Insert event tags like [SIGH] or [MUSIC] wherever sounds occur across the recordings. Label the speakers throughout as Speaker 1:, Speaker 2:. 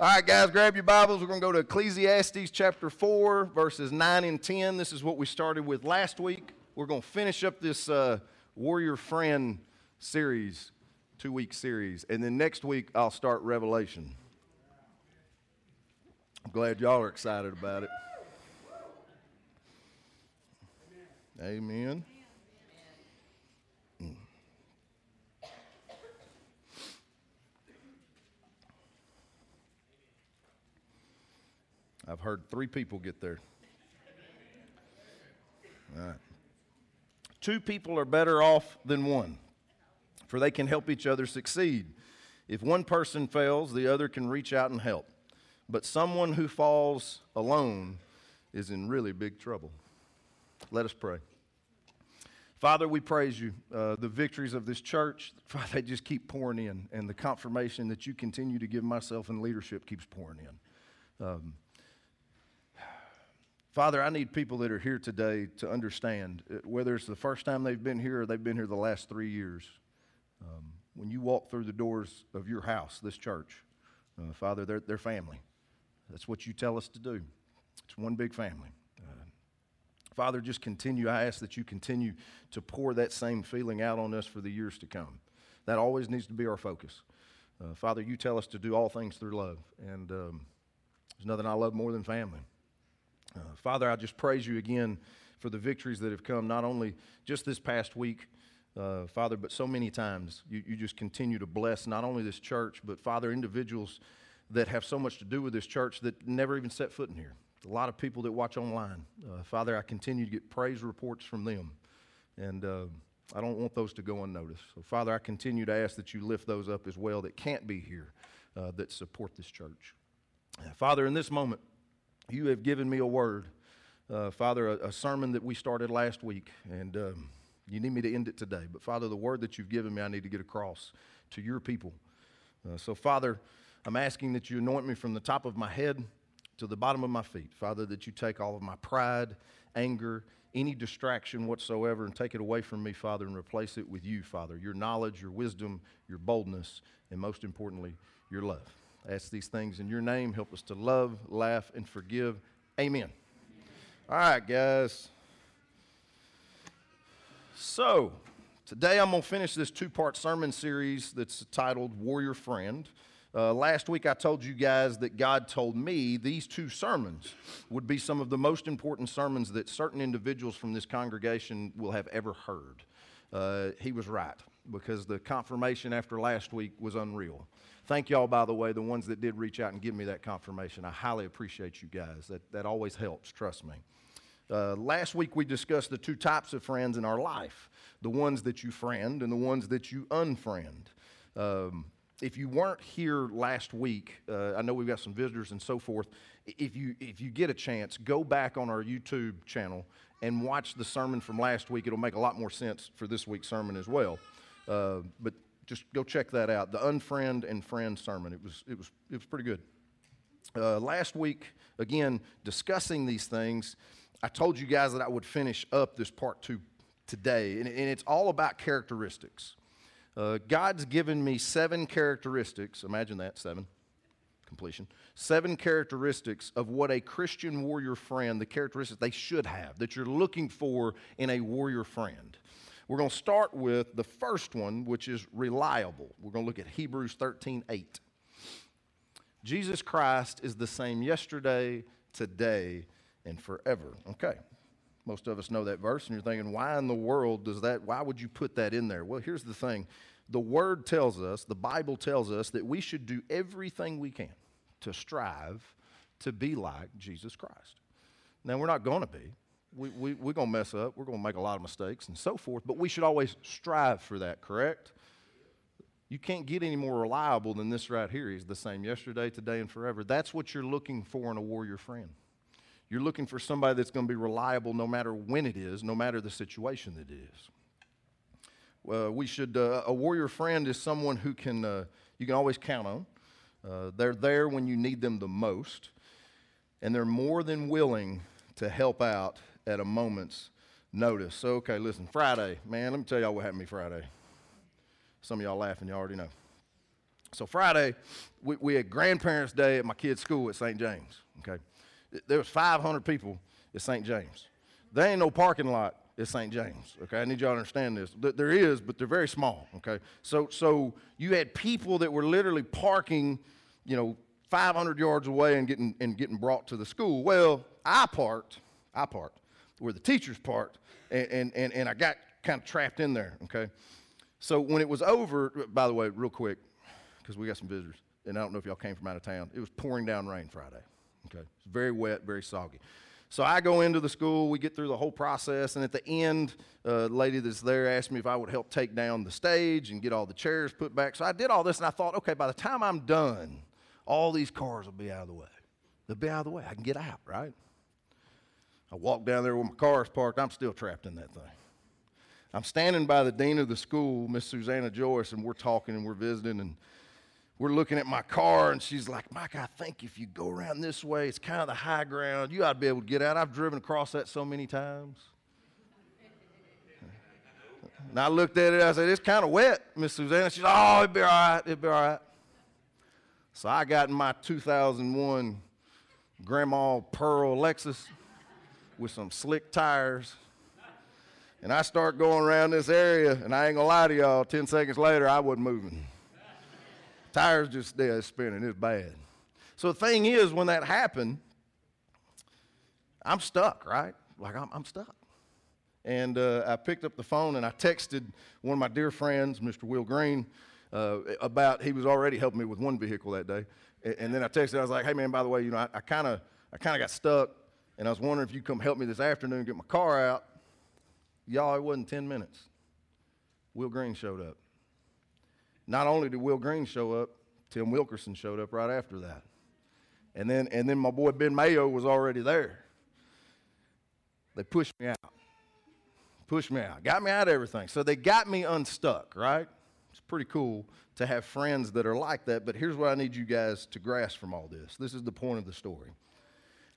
Speaker 1: All right, guys, grab your Bibles. We're going to go to Ecclesiastes chapter 4, verses 9 and 10. This is what we started with last week. We're going to finish up this uh, Warrior Friend series, two week series. And then next week, I'll start Revelation. I'm glad y'all are excited about it. Amen. I've heard three people get there. Two people are better off than one, for they can help each other succeed. If one person fails, the other can reach out and help. But someone who falls alone is in really big trouble. Let us pray. Father, we praise you. Uh, the victories of this church, [LAUGHS] Father, they just keep pouring in, and the confirmation that you continue to give myself and leadership keeps pouring in. Um, Father, I need people that are here today to understand uh, whether it's the first time they've been here or they've been here the last three years. Um, when you walk through the doors of your house, this church, uh, Father, they're, they're family. That's what you tell us to do. It's one big family. Uh, Father, just continue. I ask that you continue to pour that same feeling out on us for the years to come. That always needs to be our focus. Uh, Father, you tell us to do all things through love. And um, there's nothing I love more than family. Uh, Father, I just praise you again for the victories that have come, not only just this past week, uh, Father, but so many times. You, you just continue to bless not only this church, but Father, individuals that have so much to do with this church that never even set foot in here. A lot of people that watch online. Uh, Father, I continue to get praise reports from them. And uh, I don't want those to go unnoticed. So, Father, I continue to ask that you lift those up as well that can't be here, uh, that support this church. Father, in this moment, you have given me a word. Uh, Father, a, a, sermon that we started last week, and um, you need me to end it today. But Father, the word that you've given me, I need to get across to your people. Uh, so, Father, I'm asking that you anoint me from the top of my head to the bottom of my feet. Father, that you take all of my pride, anger, any distraction whatsoever, and take it away from me, Father, and replace it with you, Father. Your knowledge, your wisdom, your boldness, and most importantly, your love. I ask these things in your name. Help us to love, laugh, and forgive. Amen. All right, guys. So, today I'm going to finish this two part sermon series that's titled Warrior Friend. Uh, last week I told you guys that God told me these two sermons would be some of the most important sermons that certain individuals from this congregation will have ever heard. Uh, he was right because the confirmation after last week was unreal. Thank y'all, by the way, the ones that did reach out and give me that confirmation. I highly appreciate you guys. That, that always helps, trust me. Uh, last week we discussed the two types of friends in our life the ones that you friend and the ones that you unfriend. Um, if you weren't here last week, uh, I know we've got some visitors and so forth. If you, if you get a chance, go back on our YouTube channel and watch the sermon from last week. It'll make a lot more sense for this week's sermon as well. Uh, but just go check that out. The Unfriend and Friend sermon. It was, it was, it was pretty good. Uh, last week, again, discussing these things, I told you guys that I would finish up this part two today, and, and it's all about characteristics. Uh, God's given me seven characteristics. Imagine that, seven. Completion. Seven characteristics of what a Christian warrior friend, the characteristics they should have, that you're looking for in a warrior friend. We're going to start with the first one, which is reliable. We're going to look at Hebrews 13 8. Jesus Christ is the same yesterday, today, and forever. Okay. Most of us know that verse, and you're thinking, why in the world does that, why would you put that in there? Well, here's the thing the Word tells us, the Bible tells us, that we should do everything we can to strive to be like Jesus Christ. Now, we're not going to be we, we, we're going to mess up. We're going to make a lot of mistakes and so forth, but we should always strive for that, correct? You can't get any more reliable than this right here. He's the same yesterday, today, and forever. That's what you're looking for in a warrior friend. You're looking for somebody that's going to be reliable no matter when it is, no matter the situation that it is. Uh, we should, uh, a warrior friend is someone who can, uh, you can always count on. Uh, they're there when you need them the most, and they're more than willing to help out at a moment's notice. So, okay, listen, Friday, man, let me tell y'all what happened to me Friday. Some of y'all laughing, Y'all already know. So Friday, we, we had grandparents' day at my kid's school at St. James. Okay, there was 500 people at St. James. There ain't no parking lot at St. James. Okay, I need y'all to understand this. There is, but they're very small. Okay, so so you had people that were literally parking, you know, 500 yards away and getting and getting brought to the school. Well, I parked, I parked where the teachers parked, and and and, and I got kind of trapped in there. Okay, so when it was over, by the way, real quick, because we got some visitors, and I don't know if y'all came from out of town. It was pouring down rain Friday. Okay, it's very wet, very soggy. So I go into the school, we get through the whole process, and at the end, a uh, lady that's there asked me if I would help take down the stage and get all the chairs put back. So I did all this, and I thought, okay, by the time I'm done, all these cars will be out of the way. They'll be out of the way. I can get out, right? I walk down there where my car is parked. I'm still trapped in that thing. I'm standing by the dean of the school, Miss Susanna Joyce, and we're talking and we're visiting, and we're looking at my car, and she's like, Mike, I think if you go around this way, it's kind of the high ground. You ought to be able to get out. I've driven across that so many times. And I looked at it, I said, It's kind of wet, Miss Susanna. She's, like, Oh, it'll be all right. It'll be all right. So I got in my 2001 Grandma Pearl Lexus with some slick tires. And I start going around this area, and I ain't gonna lie to y'all, 10 seconds later, I wasn't moving. Tires just dead spinning. It's bad. So the thing is, when that happened, I'm stuck, right? Like I'm, I'm stuck. And uh, I picked up the phone and I texted one of my dear friends, Mr. Will Green, uh, about he was already helping me with one vehicle that day. And, and then I texted, I was like, hey man, by the way, you know, I kind of I kind of got stuck, and I was wondering if you'd come help me this afternoon get my car out. Y'all, it wasn't 10 minutes. Will Green showed up. Not only did Will Green show up, Tim Wilkerson showed up right after that. And then, and then my boy Ben Mayo was already there. They pushed me out. Pushed me out. Got me out of everything. So they got me unstuck, right? It's pretty cool to have friends that are like that. But here's what I need you guys to grasp from all this this is the point of the story.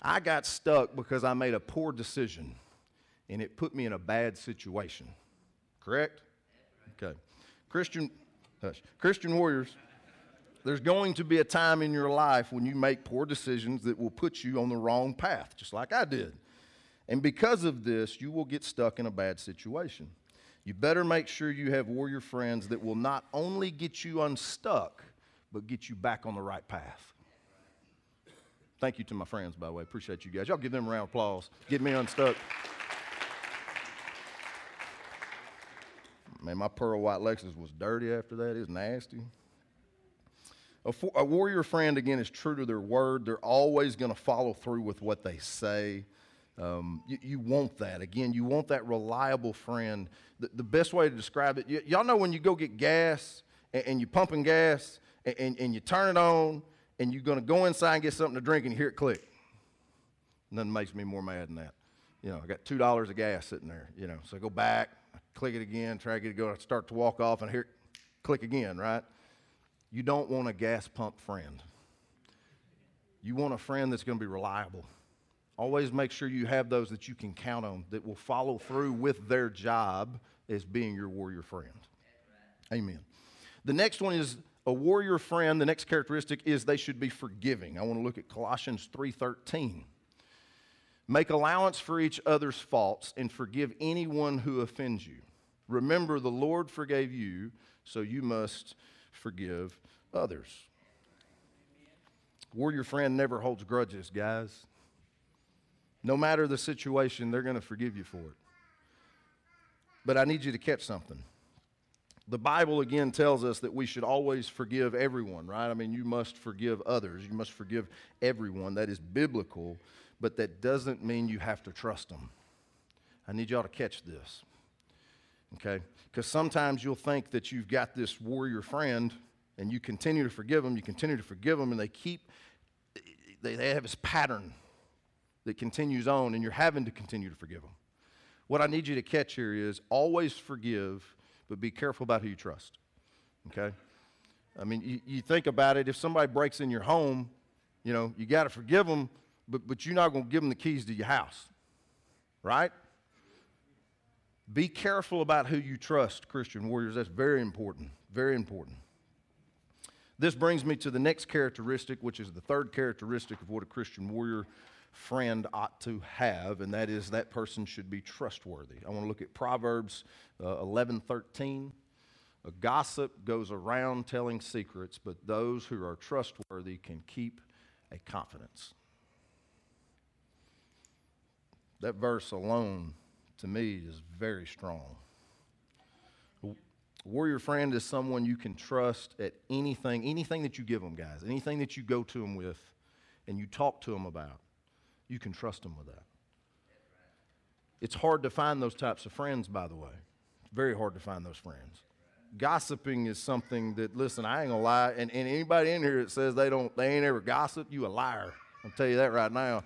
Speaker 1: I got stuck because I made a poor decision and it put me in a bad situation. Correct? Okay. Christian Hush. Christian warriors, there's going to be a time in your life when you make poor decisions that will put you on the wrong path, just like I did. And because of this, you will get stuck in a bad situation. You better make sure you have warrior friends that will not only get you unstuck, but get you back on the right path. Thank you to my friends, by the way. Appreciate you guys. Y'all give them a round of applause. Get me unstuck. Man, my pearl white Lexus was dirty after that. It's nasty. A, for, a, warrior friend, again, is true to their word. They're always going to follow through with what they say. Um, you, you, want that. Again, you want that reliable friend. The, the best way to describe it, y- y'all know when you go get gas and, and you're pumping gas and, and, and you turn it on and you're going to go inside and get something to drink and you hear it click. Nothing makes me more mad than that. You know, I got $2 of gas sitting there, you know, so I go back, click it again, try to get it going, start to walk off, and here, click again, right? You don't want a gas pump friend. You want a friend that's going to be reliable. Always make sure you have those that you can count on that will follow through with their job as being your warrior friend. Amen. The next one is a warrior friend. The next characteristic is they should be forgiving. I want to look at Colossians 3:13. Make allowance for each other's faults and forgive anyone who offends you. Remember, the Lord forgave you, so you must forgive others. Warrior friend never holds grudges, guys. No matter the situation, they're going to forgive you for it. But I need you to catch something. The Bible again tells us that we should always forgive everyone, right? I mean, you must forgive others. You must forgive everyone. That is biblical but that doesn't mean you have to trust them. I need y'all to catch this. Okay? Because sometimes you'll think that you've got this warrior friend and you continue to forgive them, you continue to forgive them, and they keep, they, they have this pattern that continues on, and you're having to continue to forgive them. What I need you to catch here is always forgive, but be careful about who you trust. Okay? I mean, you, you think about it, if somebody breaks in your home, you know, you got to forgive them, but, but you're not going to give them the keys to your house, right? Be careful about who you trust, Christian warriors. That's very important. Very important. This brings me to the next characteristic, which is the third characteristic of what a Christian warrior friend ought to have, and that is that person should be trustworthy. I want to look at Proverbs uh, 11 13. A gossip goes around telling secrets, but those who are trustworthy can keep a confidence. That verse alone, to me, is very strong. Warrior friend is someone you can trust at anything, anything that you give them, guys, anything that you go to them with and you talk to them about. You can trust them with that. It's hard to find those types of friends, by the way. It's very hard to find those friends. Gossiping is something that, listen, I ain't gonna lie, and, and anybody in here that says they don't, they ain't ever gossiped, you a liar. I'll tell you that right now.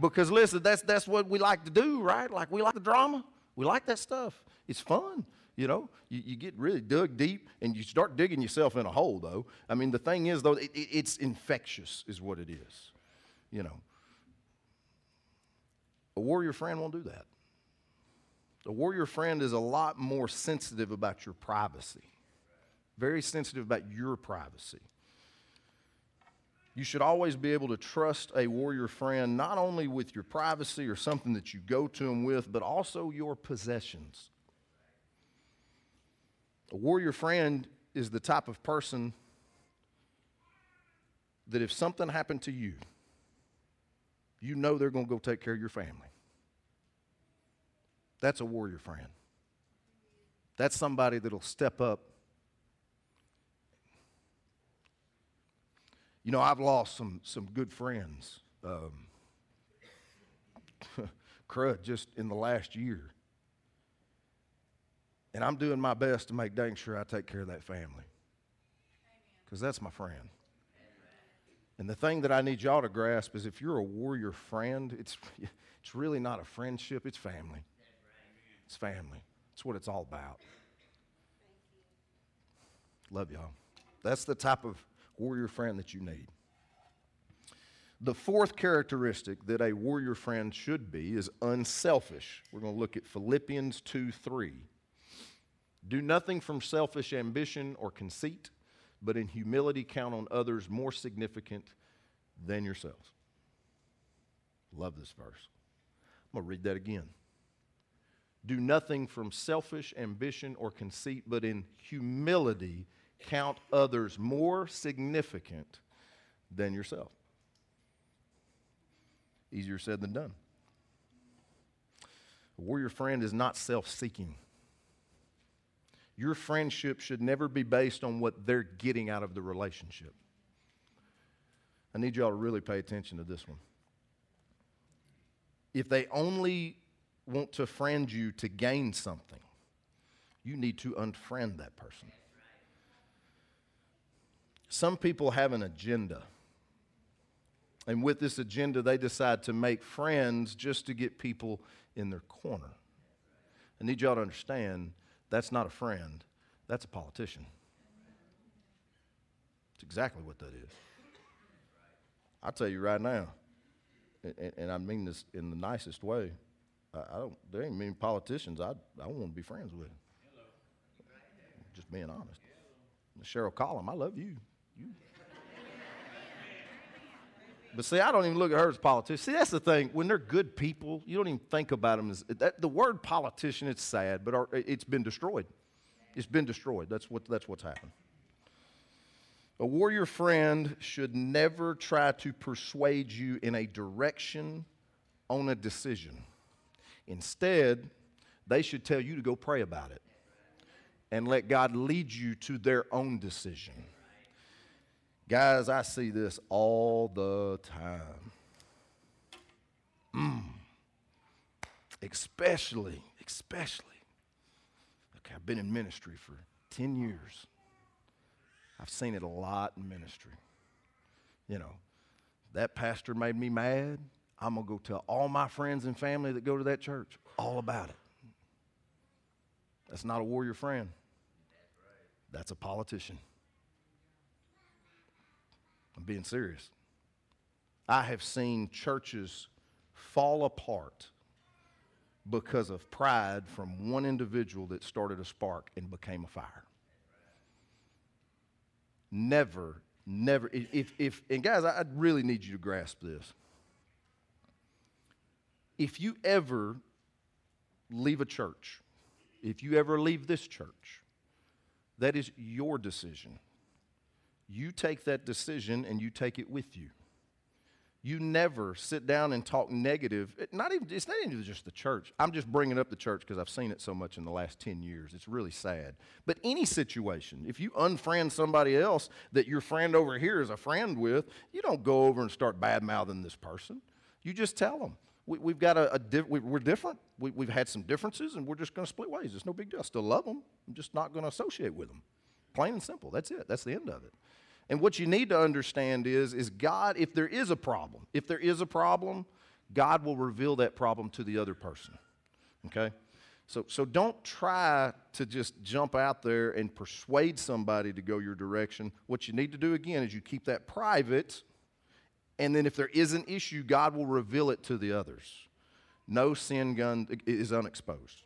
Speaker 1: Because listen, that's that's what we like to do, right? Like we like the drama. We like that stuff. It's fun. You know, you, you get really dug deep and you start digging yourself in a hole, though. I mean, the thing is, though, it, it, it's infectious, is what it is. You know, a warrior friend won't do that. A warrior friend is a lot more sensitive about your privacy, very sensitive about your privacy. You should always be able to trust a warrior friend not only with your privacy or something that you go to them with, but also your possessions. A warrior friend is the type of person that if something happened to you, you know they're going to go take care of your family. That's a warrior friend. That's somebody that'll step up. You know, I've lost some, some good friends. Um, [LAUGHS] crud, just in the last year. And I'm doing my best to make dang sure I take care of that family. Because that's my friend. And the thing that I need y'all to grasp is if you're a warrior friend, it's, [LAUGHS] it's really not a friendship, it's family. It's family. It's what it's all about. Love y'all. That's the type of warrior friend that you need. The fourth characteristic that a warrior friend should be is unselfish. We're going to look at Philippians 2 3. Do nothing from selfish ambition or conceit, but in humility count on others more significant than yourselves. Love this verse. I'm going to read that again. Do nothing from selfish ambition or conceit, but in humility count others more significant than yourself. Easier said than done. A warrior friend is not self seeking. Your friendship should never be based on what they're getting out of the relationship. I need y'all to really pay attention to this one. If they only want to friend you to gain something, you need to unfriend that person. Some people have an agenda. And with this agenda, they decide to make friends just to get people in their corner. I need y'all to understand that's not a friend, that's a politician. It's exactly what that is. I'll tell you right now, and, and I mean this in the nicest way. I, I don't. There ain't many politicians I I want to be friends with. Just being honest. Cheryl Collum, I love you. You. But see, I don't even look at her as politician. See, that's the thing. When they're good people, you don't even think about them as that, the word politician. It's sad, but our, it's been destroyed. It's been destroyed. That's what that's what's happened. A warrior friend should never try to persuade you in a direction on a decision. Instead, they should tell you to go pray about it and let God lead you to their own decision. Guys, I see this all the time. Mm. Especially, especially. Okay, I've been in ministry for 10 years. I've seen it a lot in ministry. You know, that pastor made me mad. I'm going to go tell all my friends and family that go to that church all about it. That's not a warrior friend, that's a politician. I'm being serious. I have seen churches fall apart because of pride from one individual that started a spark and became a fire. never, never, if, if and guys, I really need you to grasp this. If you ever leave a church, if you ever leave this church, that is your decision. You take that decision and you take it with you. You never sit down and talk negative. Not even, it's not even just the church. I'm just bringing up the church because I've seen it so much in the last 10 years. It's really sad. But any situation, if you unfriend somebody else that your friend over here is a friend with, you don't go over and start bad mouthing this person. You just tell them. We, have got a, a diff, we, are different. We, have had some differences, and we're just going to split ways. It's no big deal. I still love them. I'm just not going to associate with them. Plain and simple. That's it. That's the end of it. And what you need to understand is, is God, if there is a problem, if there is a problem, God will reveal that problem to the other person. Okay? So, so don't try to just jump out there and persuade somebody to go your direction. What you need to do again is you keep that private, and then if there is an issue, God will reveal it to the others. No sin gun is unexposed.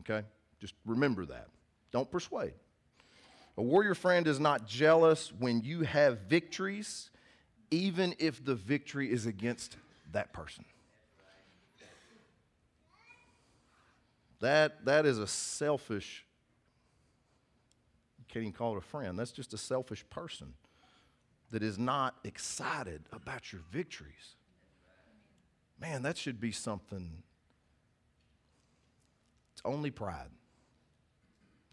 Speaker 1: Okay? Just remember that. Don't persuade. A warrior friend is not jealous when you have victories, even if the victory is against that person. That, that is a selfish, you can't even call it a friend. That's just a selfish person that is not excited about your victories. Man, that should be something. It's only pride.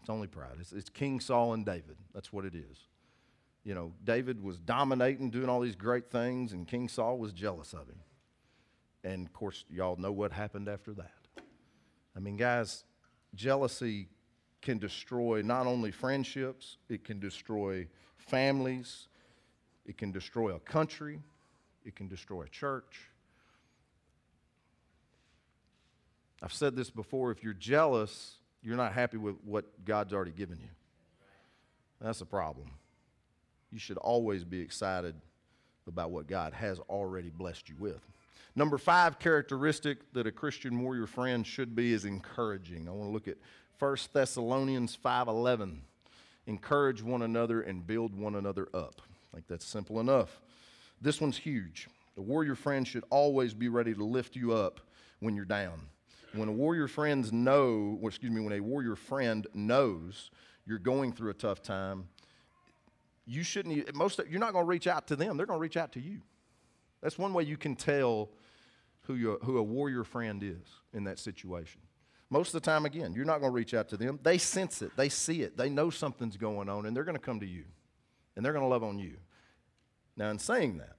Speaker 1: It's only pride. It's, it's King Saul and David. That's what it is. You know, David was dominating, doing all these great things, and King Saul was jealous of him. And of course, y'all know what happened after that. I mean, guys, jealousy can destroy not only friendships, it can destroy families, it can destroy a country, it can destroy a church. I've said this before if you're jealous, you're not happy with what God's already given you. That's a problem. You should always be excited about what God has already blessed you with. Number five characteristic that a Christian warrior friend should be is encouraging. I want to look at 1 Thessalonians 5:11. Encourage one another and build one another up. I think that's simple enough. This one's huge. The warrior friend should always be ready to lift you up when you're down. When a warrior friends know, excuse me, when a warrior friend knows you're going through a tough time, you shouldn't. Most you're not going to reach out to them. They're going to reach out to you. That's one way you can tell who, you, who a warrior friend is in that situation. Most of the time, again, you're not going to reach out to them. They sense it, they see it, they know something's going on, and they're going to come to you, and they're going to love on you. Now, in saying that,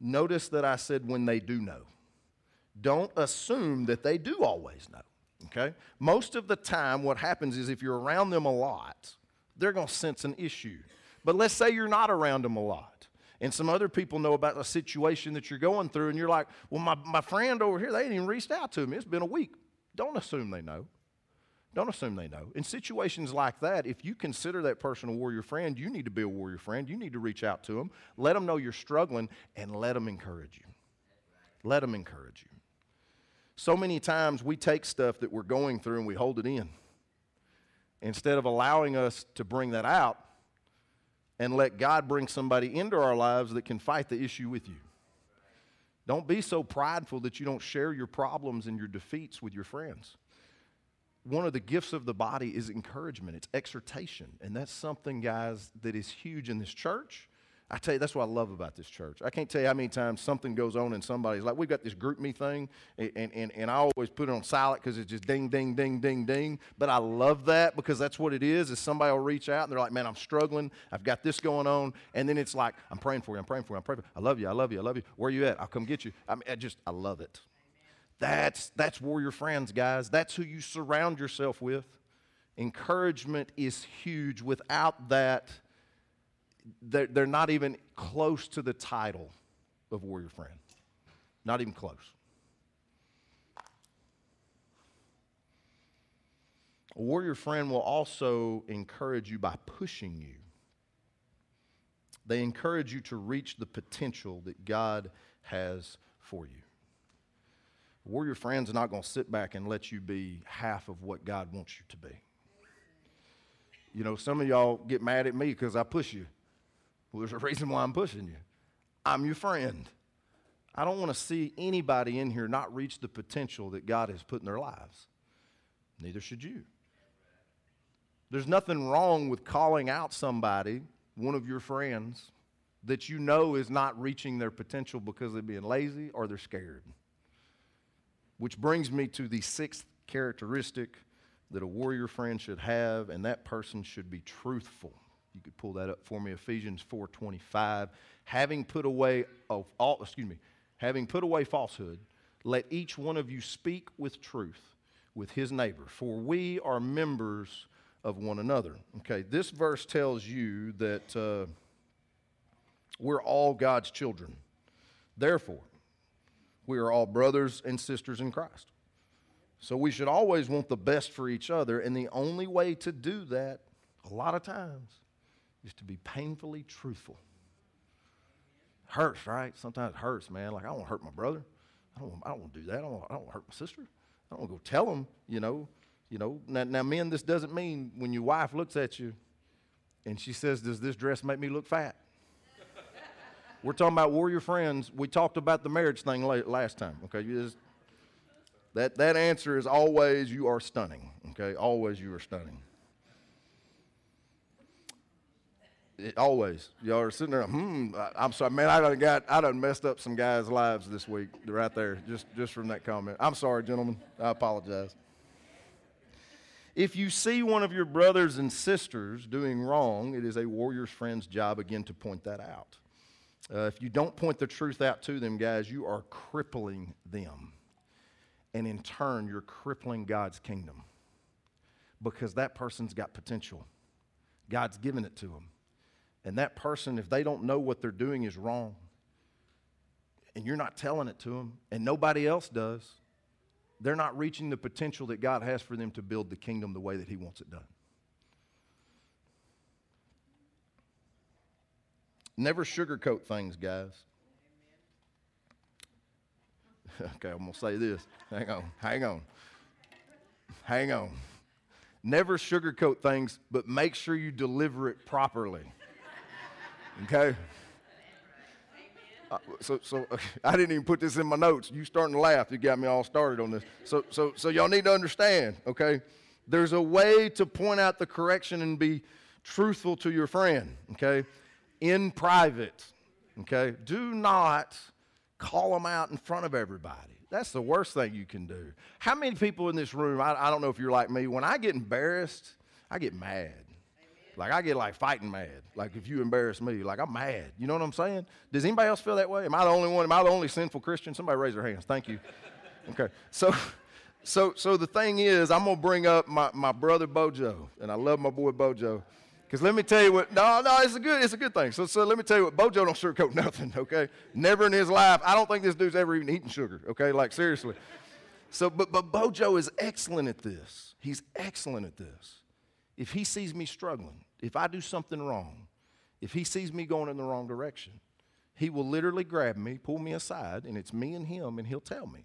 Speaker 1: notice that I said when they do know don't assume that they do always know. Okay? Most of the time, what happens is if you're around them a lot, they're going to sense an issue. But let's say you're not around them a lot, and some other people know about a situation that you're going through, and you're like, well, my, my friend over here, they ain't even reached out to me. It's been a week. Don't assume they know. Don't assume they know. In situations like that, if you consider that person a warrior friend, you need to be a warrior friend. You need to reach out to them, let them know you're struggling, and let them encourage you. Let them encourage you. So many times we take stuff that we're going through and we hold it in. Instead of allowing us to bring that out and let God bring somebody into our lives that can fight the issue with you. Don't be so prideful that you don't share your problems and your defeats with your friends. One of the gifts of the body is encouragement, it's exhortation. And that's something, guys, that is huge in this church I tell you, that's what I love about this church. I can't tell you how many times something goes on and somebody's like, we've got this GroupMe thing, and, and, and I always put it on silent because it's just ding, ding, ding, ding, ding. But I love that because that's what it is, is somebody will reach out and they're like, man, I'm struggling. I've got this going on. And then it's like, I'm praying for you. I'm praying for you. I'm praying for you. I love you. I love you. I love you. Where are you at? I'll come get you. I, mean, I just, I love it. That's, that's warrior friends, guys. That's who you surround yourself with. Encouragement is huge. Without that, they're, they're not even close to the title of warrior friend. Not even close. A warrior friend will also encourage you by pushing you. They encourage you to reach the potential that God has for you. A warrior friend's are not going to sit back and let you be half of what God wants you to be. You know, some of y'all get mad at me because I push you. Well, there's a reason why I'm pushing you. I'm your friend. I don't want to see anybody in here not reach the potential that God has put in their lives. Neither should you. There's nothing wrong with calling out somebody, one of your friends, that you know is not reaching their potential because they're being lazy or they're scared. Which brings me to the sixth characteristic that a warrior friend should have, and that person should be truthful. You could pull that up for me, Ephesians 4:25. Having put away of all, excuse me, having put away falsehood, let each one of you speak with truth with his neighbor, for we are members of one another. Okay, this verse tells you that uh, we're all God's children. Therefore, we are all brothers and sisters in Christ. So we should always want the best for each other, and the only way to do that, a lot of times, is to be painfully truthful. Hurts, right? Sometimes it hurts, man. Like I don't want to hurt my brother. I don't. I don't want to do that. I don't. I don't want to hurt my sister. I don't want to go tell them. You know. You know. Now, now, men, this doesn't mean when your wife looks at you, and she says, "Does this dress make me look fat?" [LAUGHS] We're talking about warrior friends. We talked about the marriage thing last time. Okay, you just, that that answer is always you are stunning. Okay, always you are stunning. It, always. Y'all are sitting there, hmm, I, am sorry, man, I done got, I done messed up some guys' lives this week, right there, just, just from that comment. I'm sorry, gentlemen. I apologize. If you see one of your brothers and sisters doing wrong, it is a warrior's friend's job again to point that out. Uh, if you don't point the truth out to them, guys, you are crippling them. And in turn, you're crippling God's kingdom because that person's got potential. God's given it to them. And that person, if they don't know what they're doing is wrong, and you're not telling it to them, and nobody else does, they're not reaching the potential that God has for them to build the kingdom the way that He wants it done. Never sugarcoat things, guys. [LAUGHS] okay, I'm going to say this. Hang on, hang on, hang on. Never sugarcoat things, but make sure you deliver it properly. Okay? Uh, so, so [LAUGHS] I didn't even put this in my notes. You starting to laugh. You got me all started on this. So, so, so y'all need to understand, okay? There's a way to point out the correction and be truthful to your friend, okay? In private, okay? Do not call them out in front of everybody. That's the worst thing you can do. How many people in this room, I, I don't know if you're like me, when I get embarrassed, I get mad. Like I get like fighting mad. Like if you embarrass me, like I'm mad. You know what I'm saying? Does anybody else feel that way? Am I the only one? Am I the only sinful Christian? Somebody raise their hands. Thank you. [LAUGHS] Okay. So so so the thing is, I'm gonna bring up my, my brother Bojo, and I love my boy Bojo. Because let me tell you what, no, no, it's a good, it's a good thing. So, so let me tell you what, Bojo don't sugarcoat [LAUGHS] nothing, okay? Never in his life. I don't think this dude's ever even eaten sugar, okay? Like seriously. So, but but Bojo is excellent at this. He's excellent at this. If he sees me struggling, if I do something wrong, if he sees me going in the wrong direction, he will literally grab me, pull me aside, and it's me and him, and he'll tell me,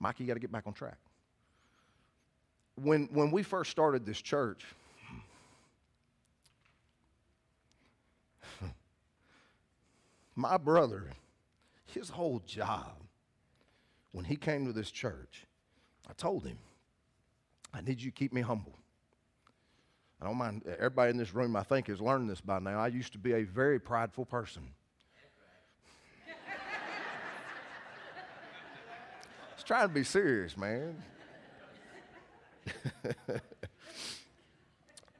Speaker 1: Mike, you got to get back on track. When, when we first started this church, [LAUGHS] my brother, his whole job, when he came to this church, I told him, I need you to keep me humble. I don't mind, everybody in this room, I think, has learned this by now. I used to be a very prideful person. [LAUGHS] I was trying to be serious, man. [LAUGHS]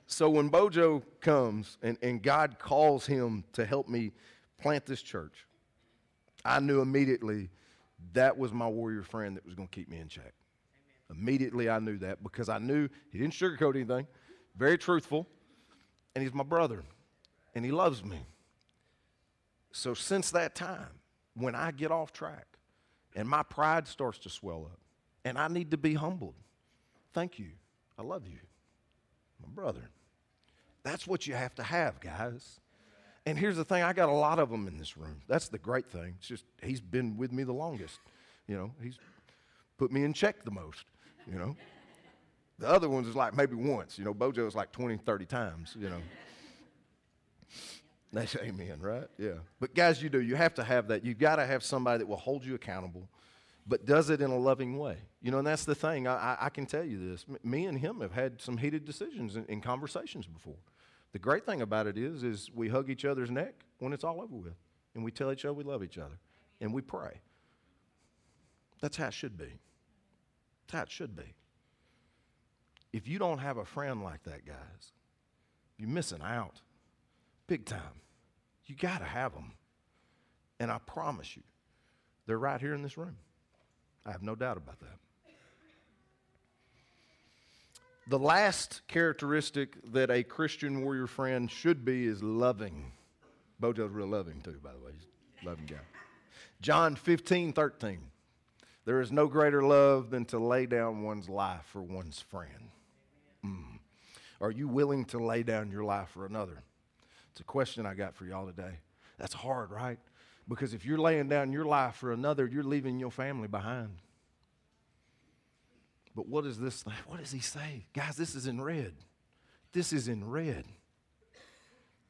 Speaker 1: so when Bojo comes and, and God calls him to help me plant this church, I knew immediately that was my warrior friend that was going to keep me in check. Amen. Immediately I knew that because I knew he didn't sugarcoat anything very truthful, and he's my brother, and he loves me. So since that time, when I get off track and my pride starts to swell up, and I need to be humbled, thank you. I love you, my brother. That's what you have to have, guys. And here's the thing I got a lot of them in this room. That's the great thing. It's just, he's been with me the longest. You know, he's put me in check the most, you know. The other ones is like maybe once. You know, Bojo is like 20, 30 times, you know. That's amen, right? Yeah. But guys, you do. You have to have that. You've got to have somebody that will hold you accountable, but does it in a loving way. You know, and that's the thing. I, I, I can tell you this. M- me and him have had some heated decisions in conversations before. The great thing about it is, is we hug each other's neck when it's all over with, and we tell each other we love each other, and we pray. That's how it should be. That's how it should be. If you don't have a friend like that, guys, you're missing out big time. You got to have them. And I promise you, they're right here in this room. I have no doubt about that. The last characteristic that a Christian warrior friend should be is loving. Bojo's real loving too, by the way. He's a loving guy. John 15, 13. There is no greater love than to lay down one's life for one's friend. Mm. Are you willing to lay down your life for another? It's a question I got for y'all today. That's hard, right? Because if you're laying down your life for another, you're leaving your family behind. But what is this? What does he say? Guys, this is in red. This is in red.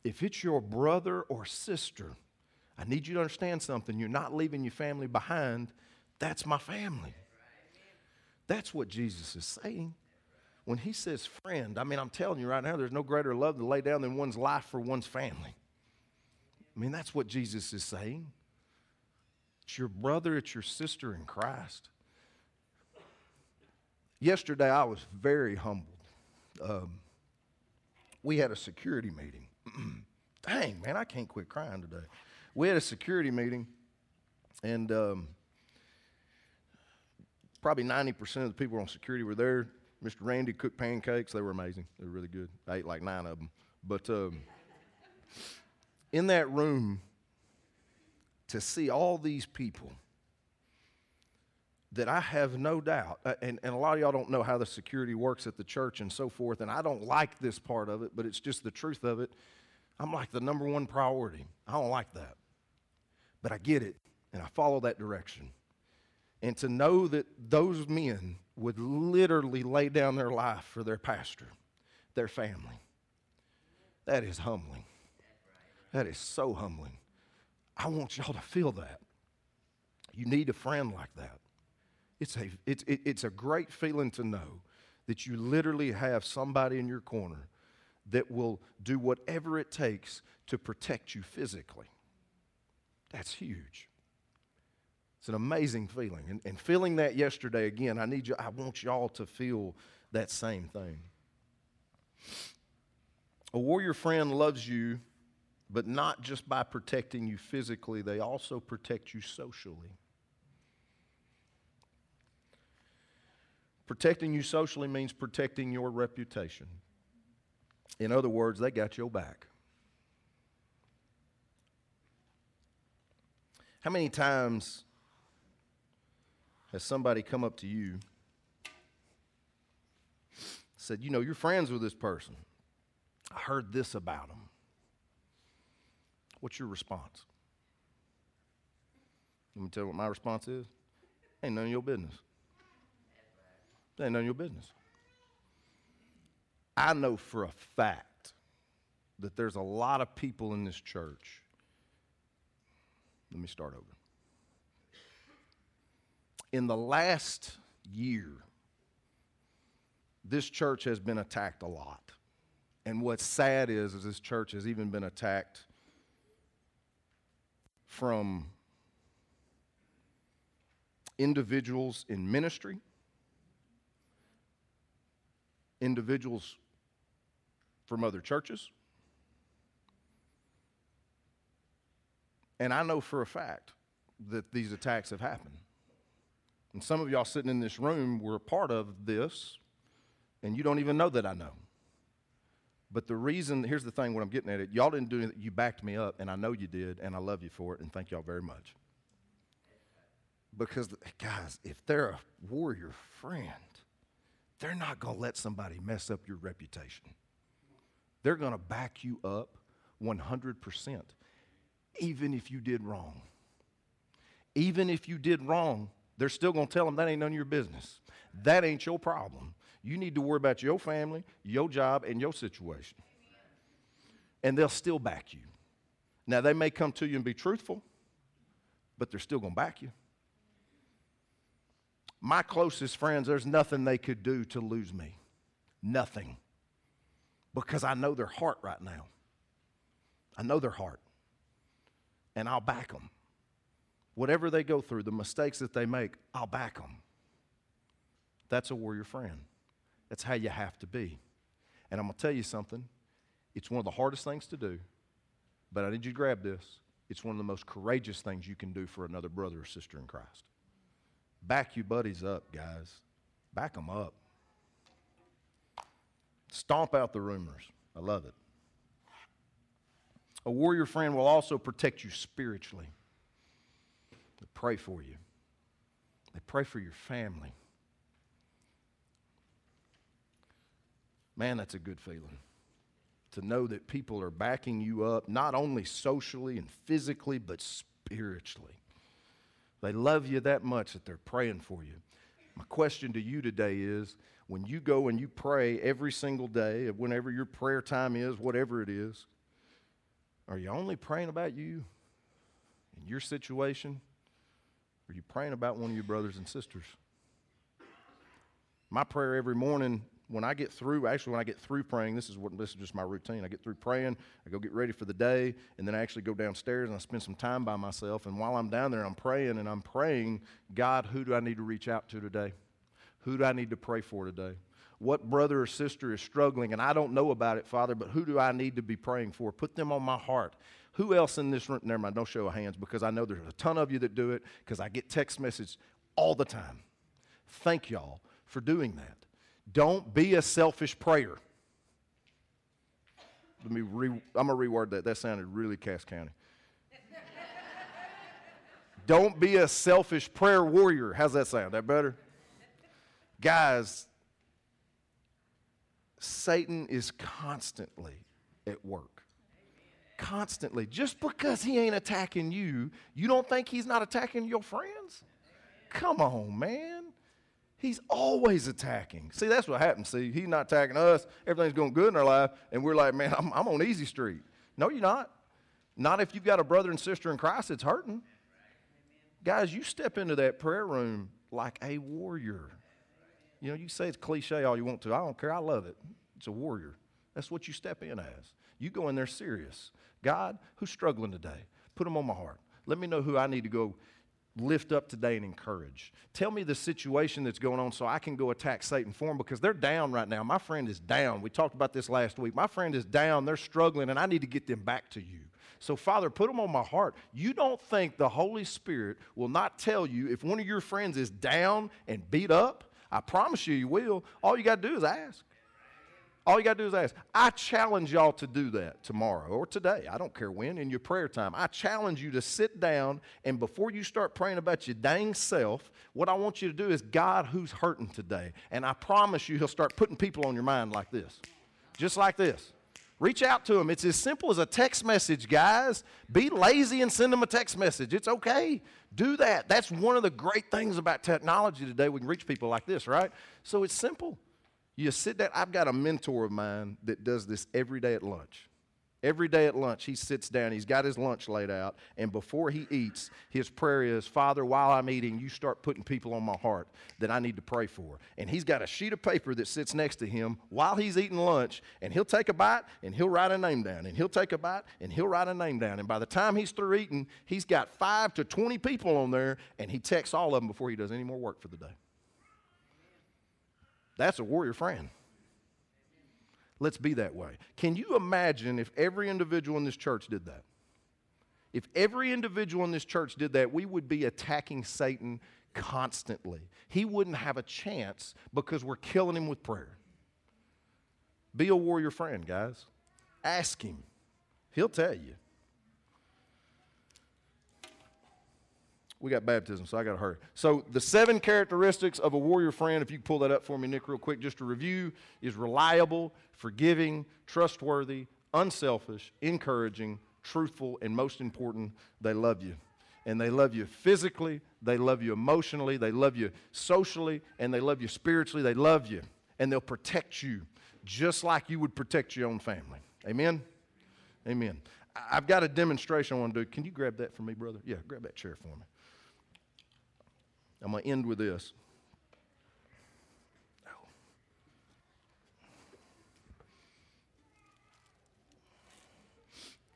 Speaker 1: If it's your brother or sister, I need you to understand something. You're not leaving your family behind. That's my family. That's what Jesus is saying. When he says friend, I mean, I'm telling you right now, there's no greater love to lay down than one's life for one's family. I mean, that's what Jesus is saying. It's your brother, it's your sister in Christ. Yesterday, I was very humbled. Um, we had a security meeting. [CLEARS THROAT] Dang, man, I can't quit crying today. We had a security meeting, and um, probably 90% of the people on security were there. Mr. Randy cooked pancakes. They were amazing. They were really good. I ate like nine of them. But um, in that room, to see all these people that I have no doubt, uh, and, and a lot of y'all don't know how the security works at the church and so forth, and I don't like this part of it, but it's just the truth of it. I'm like the number one priority. I don't like that. But I get it, and I follow that direction. And to know that those men would literally lay down their life for their pastor, their family, that is humbling. That is so humbling. I want y'all to feel that. You need a friend like that. It's a, it's, it's a great feeling to know that you literally have somebody in your corner that will do whatever it takes to protect you physically. That's huge. It's an amazing feeling. And, and feeling that yesterday, again, I need you, I want y'all to feel that same thing. A warrior friend loves you, but not just by protecting you physically, they also protect you socially. Protecting you socially means protecting your reputation. In other words, they got your back. How many times has somebody come up to you said, You know, you're friends with this person. I heard this about them. What's your response? Let me tell you what my response is. Ain't none of your business. Ain't none of your business. I know for a fact that there's a lot of people in this church. Let me start over. In the last year, this church has been attacked a lot. And what's sad is, is this church has even been attacked from individuals in ministry, individuals from other churches. And I know for a fact that these attacks have happened. And some of y'all sitting in this room were a part of this, and you don't even know that I know. But the reason, here's the thing, what I'm getting at it, y'all didn't do it, you backed me up, and I know you did, and I love you for it, and thank y'all very much. Because, guys, if they're a warrior friend, they're not going to let somebody mess up your reputation. They're going to back you up 100%, even if you did wrong. Even if you did wrong, they're still going to tell them that ain't none of your business. That ain't your problem. You need to worry about your family, your job, and your situation. And they'll still back you. Now, they may come to you and be truthful, but they're still going to back you. My closest friends, there's nothing they could do to lose me. Nothing. Because I know their heart right now. I know their heart. And I'll back them. Whatever they go through, the mistakes that they make, I'll back them. That's a warrior friend. That's how you have to be. And I'm going to tell you something. It's one of the hardest things to do, but I need you to grab this. It's one of the most courageous things you can do for another brother or sister in Christ. Back you buddies up, guys. Back them up. Stomp out the rumors. I love it. A warrior friend will also protect you spiritually. They pray for you, they pray for your family. Man, that's a good feeling. To know that people are backing you up, not only socially and physically, but spiritually. They love you that much that they're praying for you. My question to you today is when you go and you pray every single day, whenever your prayer time is, whatever it is, are you only praying about you and your situation? Are you praying about one of your brothers and sisters? My prayer every morning when I get through, actually, when I get through praying, this is what this is just my routine. I get through praying, I go get ready for the day, and then I actually go downstairs and I spend some time by myself. And while I'm down there, I'm praying and I'm praying, God, who do I need to reach out to today? Who do I need to pray for today? What brother or sister is struggling, and I don't know about it, Father, but who do I need to be praying for? Put them on my heart. Who else in this room? Never mind, don't show of hands because I know there's a ton of you that do it because I get text messages all the time. Thank y'all for doing that. Don't be a selfish prayer. Let me re, I'm going to reword that. That sounded really Cass County. [LAUGHS] Don't be a selfish prayer warrior. How's that sound? That better? Guys, Satan is constantly at work. Constantly. Just because he ain't attacking you, you don't think he's not attacking your friends? Come on, man. He's always attacking. See, that's what happens. See, he's not attacking us. Everything's going good in our life, and we're like, man, I'm, I'm on easy street. No, you're not. Not if you've got a brother and sister in Christ that's hurting. Guys, you step into that prayer room like a warrior. You know, you say it's cliche all you want to. I don't care. I love it. It's a warrior. That's what you step in as. You go in there serious. God, who's struggling today? Put them on my heart. Let me know who I need to go lift up today and encourage. Tell me the situation that's going on so I can go attack Satan for them because they're down right now. My friend is down. We talked about this last week. My friend is down. They're struggling, and I need to get them back to you. So, Father, put them on my heart. You don't think the Holy Spirit will not tell you if one of your friends is down and beat up? I promise you, you will. All you got to do is ask. All you got to do is ask. I challenge y'all to do that tomorrow or today. I don't care when, in your prayer time. I challenge you to sit down and before you start praying about your dang self, what I want you to do is God, who's hurting today? And I promise you, He'll start putting people on your mind like this. Just like this. Reach out to them. It's as simple as a text message, guys. Be lazy and send them a text message. It's okay. Do that. That's one of the great things about technology today. We can reach people like this, right? So it's simple. You sit down. I've got a mentor of mine that does this every day at lunch. Every day at lunch, he sits down, he's got his lunch laid out, and before he eats, his prayer is, Father, while I'm eating, you start putting people on my heart that I need to pray for. And he's got a sheet of paper that sits next to him while he's eating lunch, and he'll take a bite and he'll write a name down, and he'll take a bite and he'll write a name down. And by the time he's through eating, he's got five to 20 people on there, and he texts all of them before he does any more work for the day. That's a warrior friend. Let's be that way. Can you imagine if every individual in this church did that? If every individual in this church did that, we would be attacking Satan constantly. He wouldn't have a chance because we're killing him with prayer. Be a warrior friend, guys. Ask him, he'll tell you. We got baptism, so I got to hurry. So, the seven characteristics of a warrior friend, if you pull that up for me, Nick, real quick, just to review, is reliable, forgiving, trustworthy, unselfish, encouraging, truthful, and most important, they love you. And they love you physically, they love you emotionally, they love you socially, and they love you spiritually. They love you. And they'll protect you just like you would protect your own family. Amen? Amen. I've got a demonstration I want to do. Can you grab that for me, brother? Yeah, grab that chair for me. I'm going to end with this.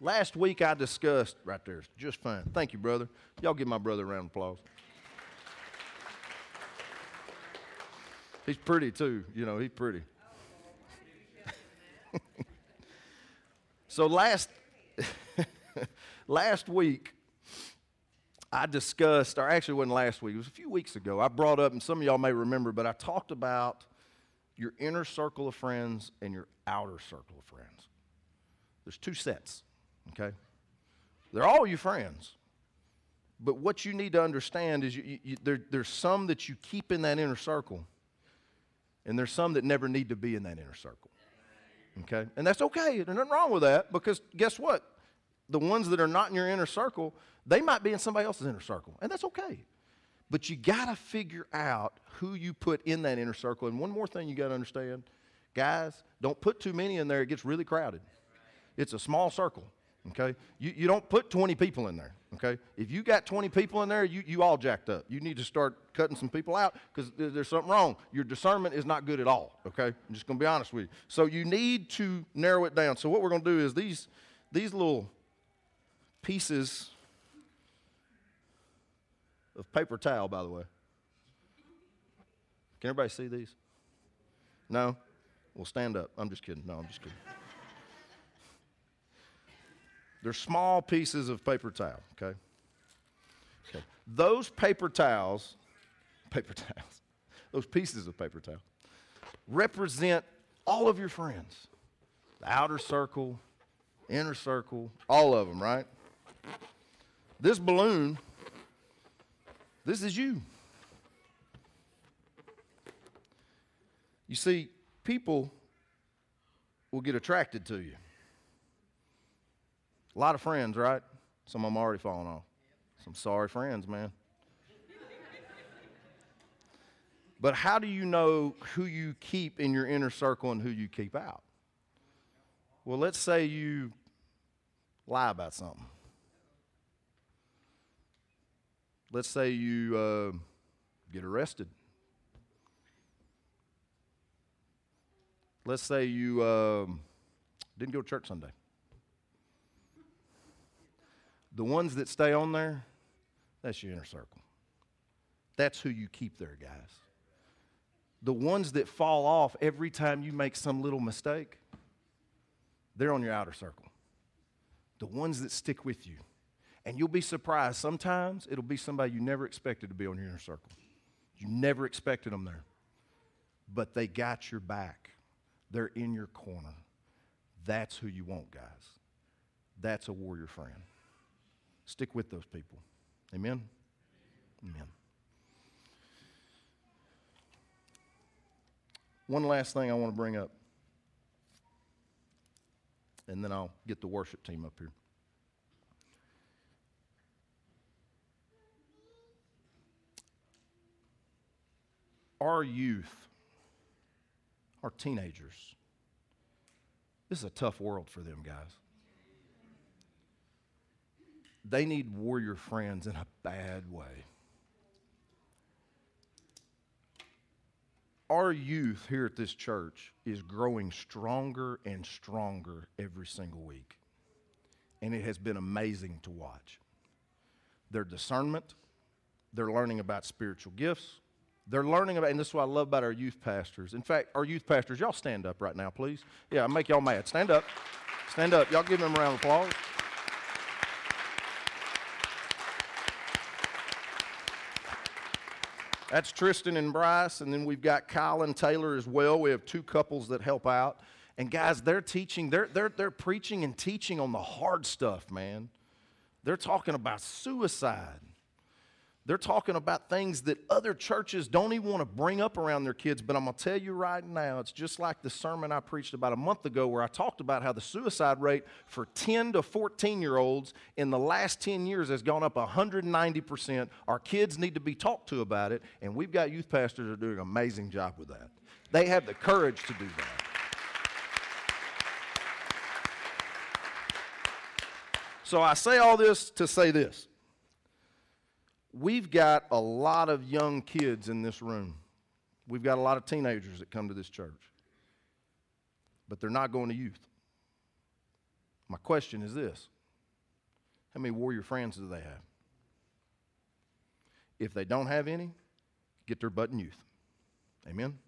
Speaker 1: Last week I discussed, right there, just fine. Thank you, brother. Y'all give my brother a round of applause. He's pretty too, you know, he's pretty. [LAUGHS] so last [LAUGHS] last week I discussed, or actually wasn't last week, it was a few weeks ago. I brought up, and some of y'all may remember, but I talked about your inner circle of friends and your outer circle of friends. There's two sets okay? They're all your friends. But what you need to understand is you, you, there, there's some that you keep in that inner circle, and there's some that never need to be in that inner circle. Okay? And that's okay. There's nothing wrong with that because guess what? The ones that are not in your inner circle, they might be in somebody else's inner circle, and that's okay. But you got to figure out who you put in that inner circle. And one more thing you got to understand guys, don't put too many in there, it gets really crowded. It's a small circle okay? You, you don't put 20 people in there, okay? If you got 20 people in there, you, you all jacked up. You need to start cutting some people out because there's something wrong. Your discernment is not good at all, okay? I'm just going to be honest with you. So you need to narrow it down. So what we're going to do is these, these little pieces of paper towel, by the way. Can everybody see these? No? Well, stand up. I'm just kidding. No, I'm just kidding. They're small pieces of paper towel, okay? Okay. Those paper towels, paper towels, those pieces of paper towel represent all of your friends. The outer circle, inner circle, all of them, right? This balloon, this is you. You see, people will get attracted to you. A lot of friends, right? Some of them already falling off. Some sorry friends, man. but how do you know who you keep in your inner circle and who you keep out? Well, let's say you lie about something. Let's say you uh, get arrested. Let's say you uh, didn't go to church Sunday. The ones that stay on there, that's your inner circle. That's who you keep there, guys. The ones that fall off every time you make some little mistake, they're on your outer circle. The ones that stick with you. And you'll be surprised. Sometimes it'll be somebody you never expected to be on your inner circle. You never expected them there. But they got your back, they're in your corner. That's who you want, guys. That's a warrior friend. Stick with those people. Amen? Amen. One last thing I want to bring up, and then I'll get the worship team up here. Our youth, our teenagers, this is a tough world for them, guys they need warrior friends in a bad way. Our youth here at this church is growing stronger and stronger every single week. And it has been amazing to watch. Their discernment, they're learning about spiritual gifts, they're learning about, and this is what I love about our youth pastors. In fact, our youth pastors, y'all stand up right now, please. Yeah, I make y'all mad. Stand up. Stand up. Y'all give them a round of applause. That's Tristan and Bryce, and then we've got Kyle and Taylor as well. We have two couples that help out. And guys, they're teaching, they're, they're, they're preaching and teaching on the hard stuff, man. They're talking about suicide. They're talking about things that other churches don't even want to bring up around their kids. But I'm going to tell you right now, it's just like the sermon I preached about a month ago where I talked about how the suicide rate for 10 to 14 year olds in the last 10 years has gone up 190%. Our kids need to be talked to about it, and we've got youth pastors that are doing an amazing job with that. They have the courage to do that. So I say all this to say this. We've got a lot of young kids in this room. We've got a lot of teenagers that come to this church, but they're not going to youth. My question is this How many warrior friends do they have? If they don't have any, get their butt in youth. Amen?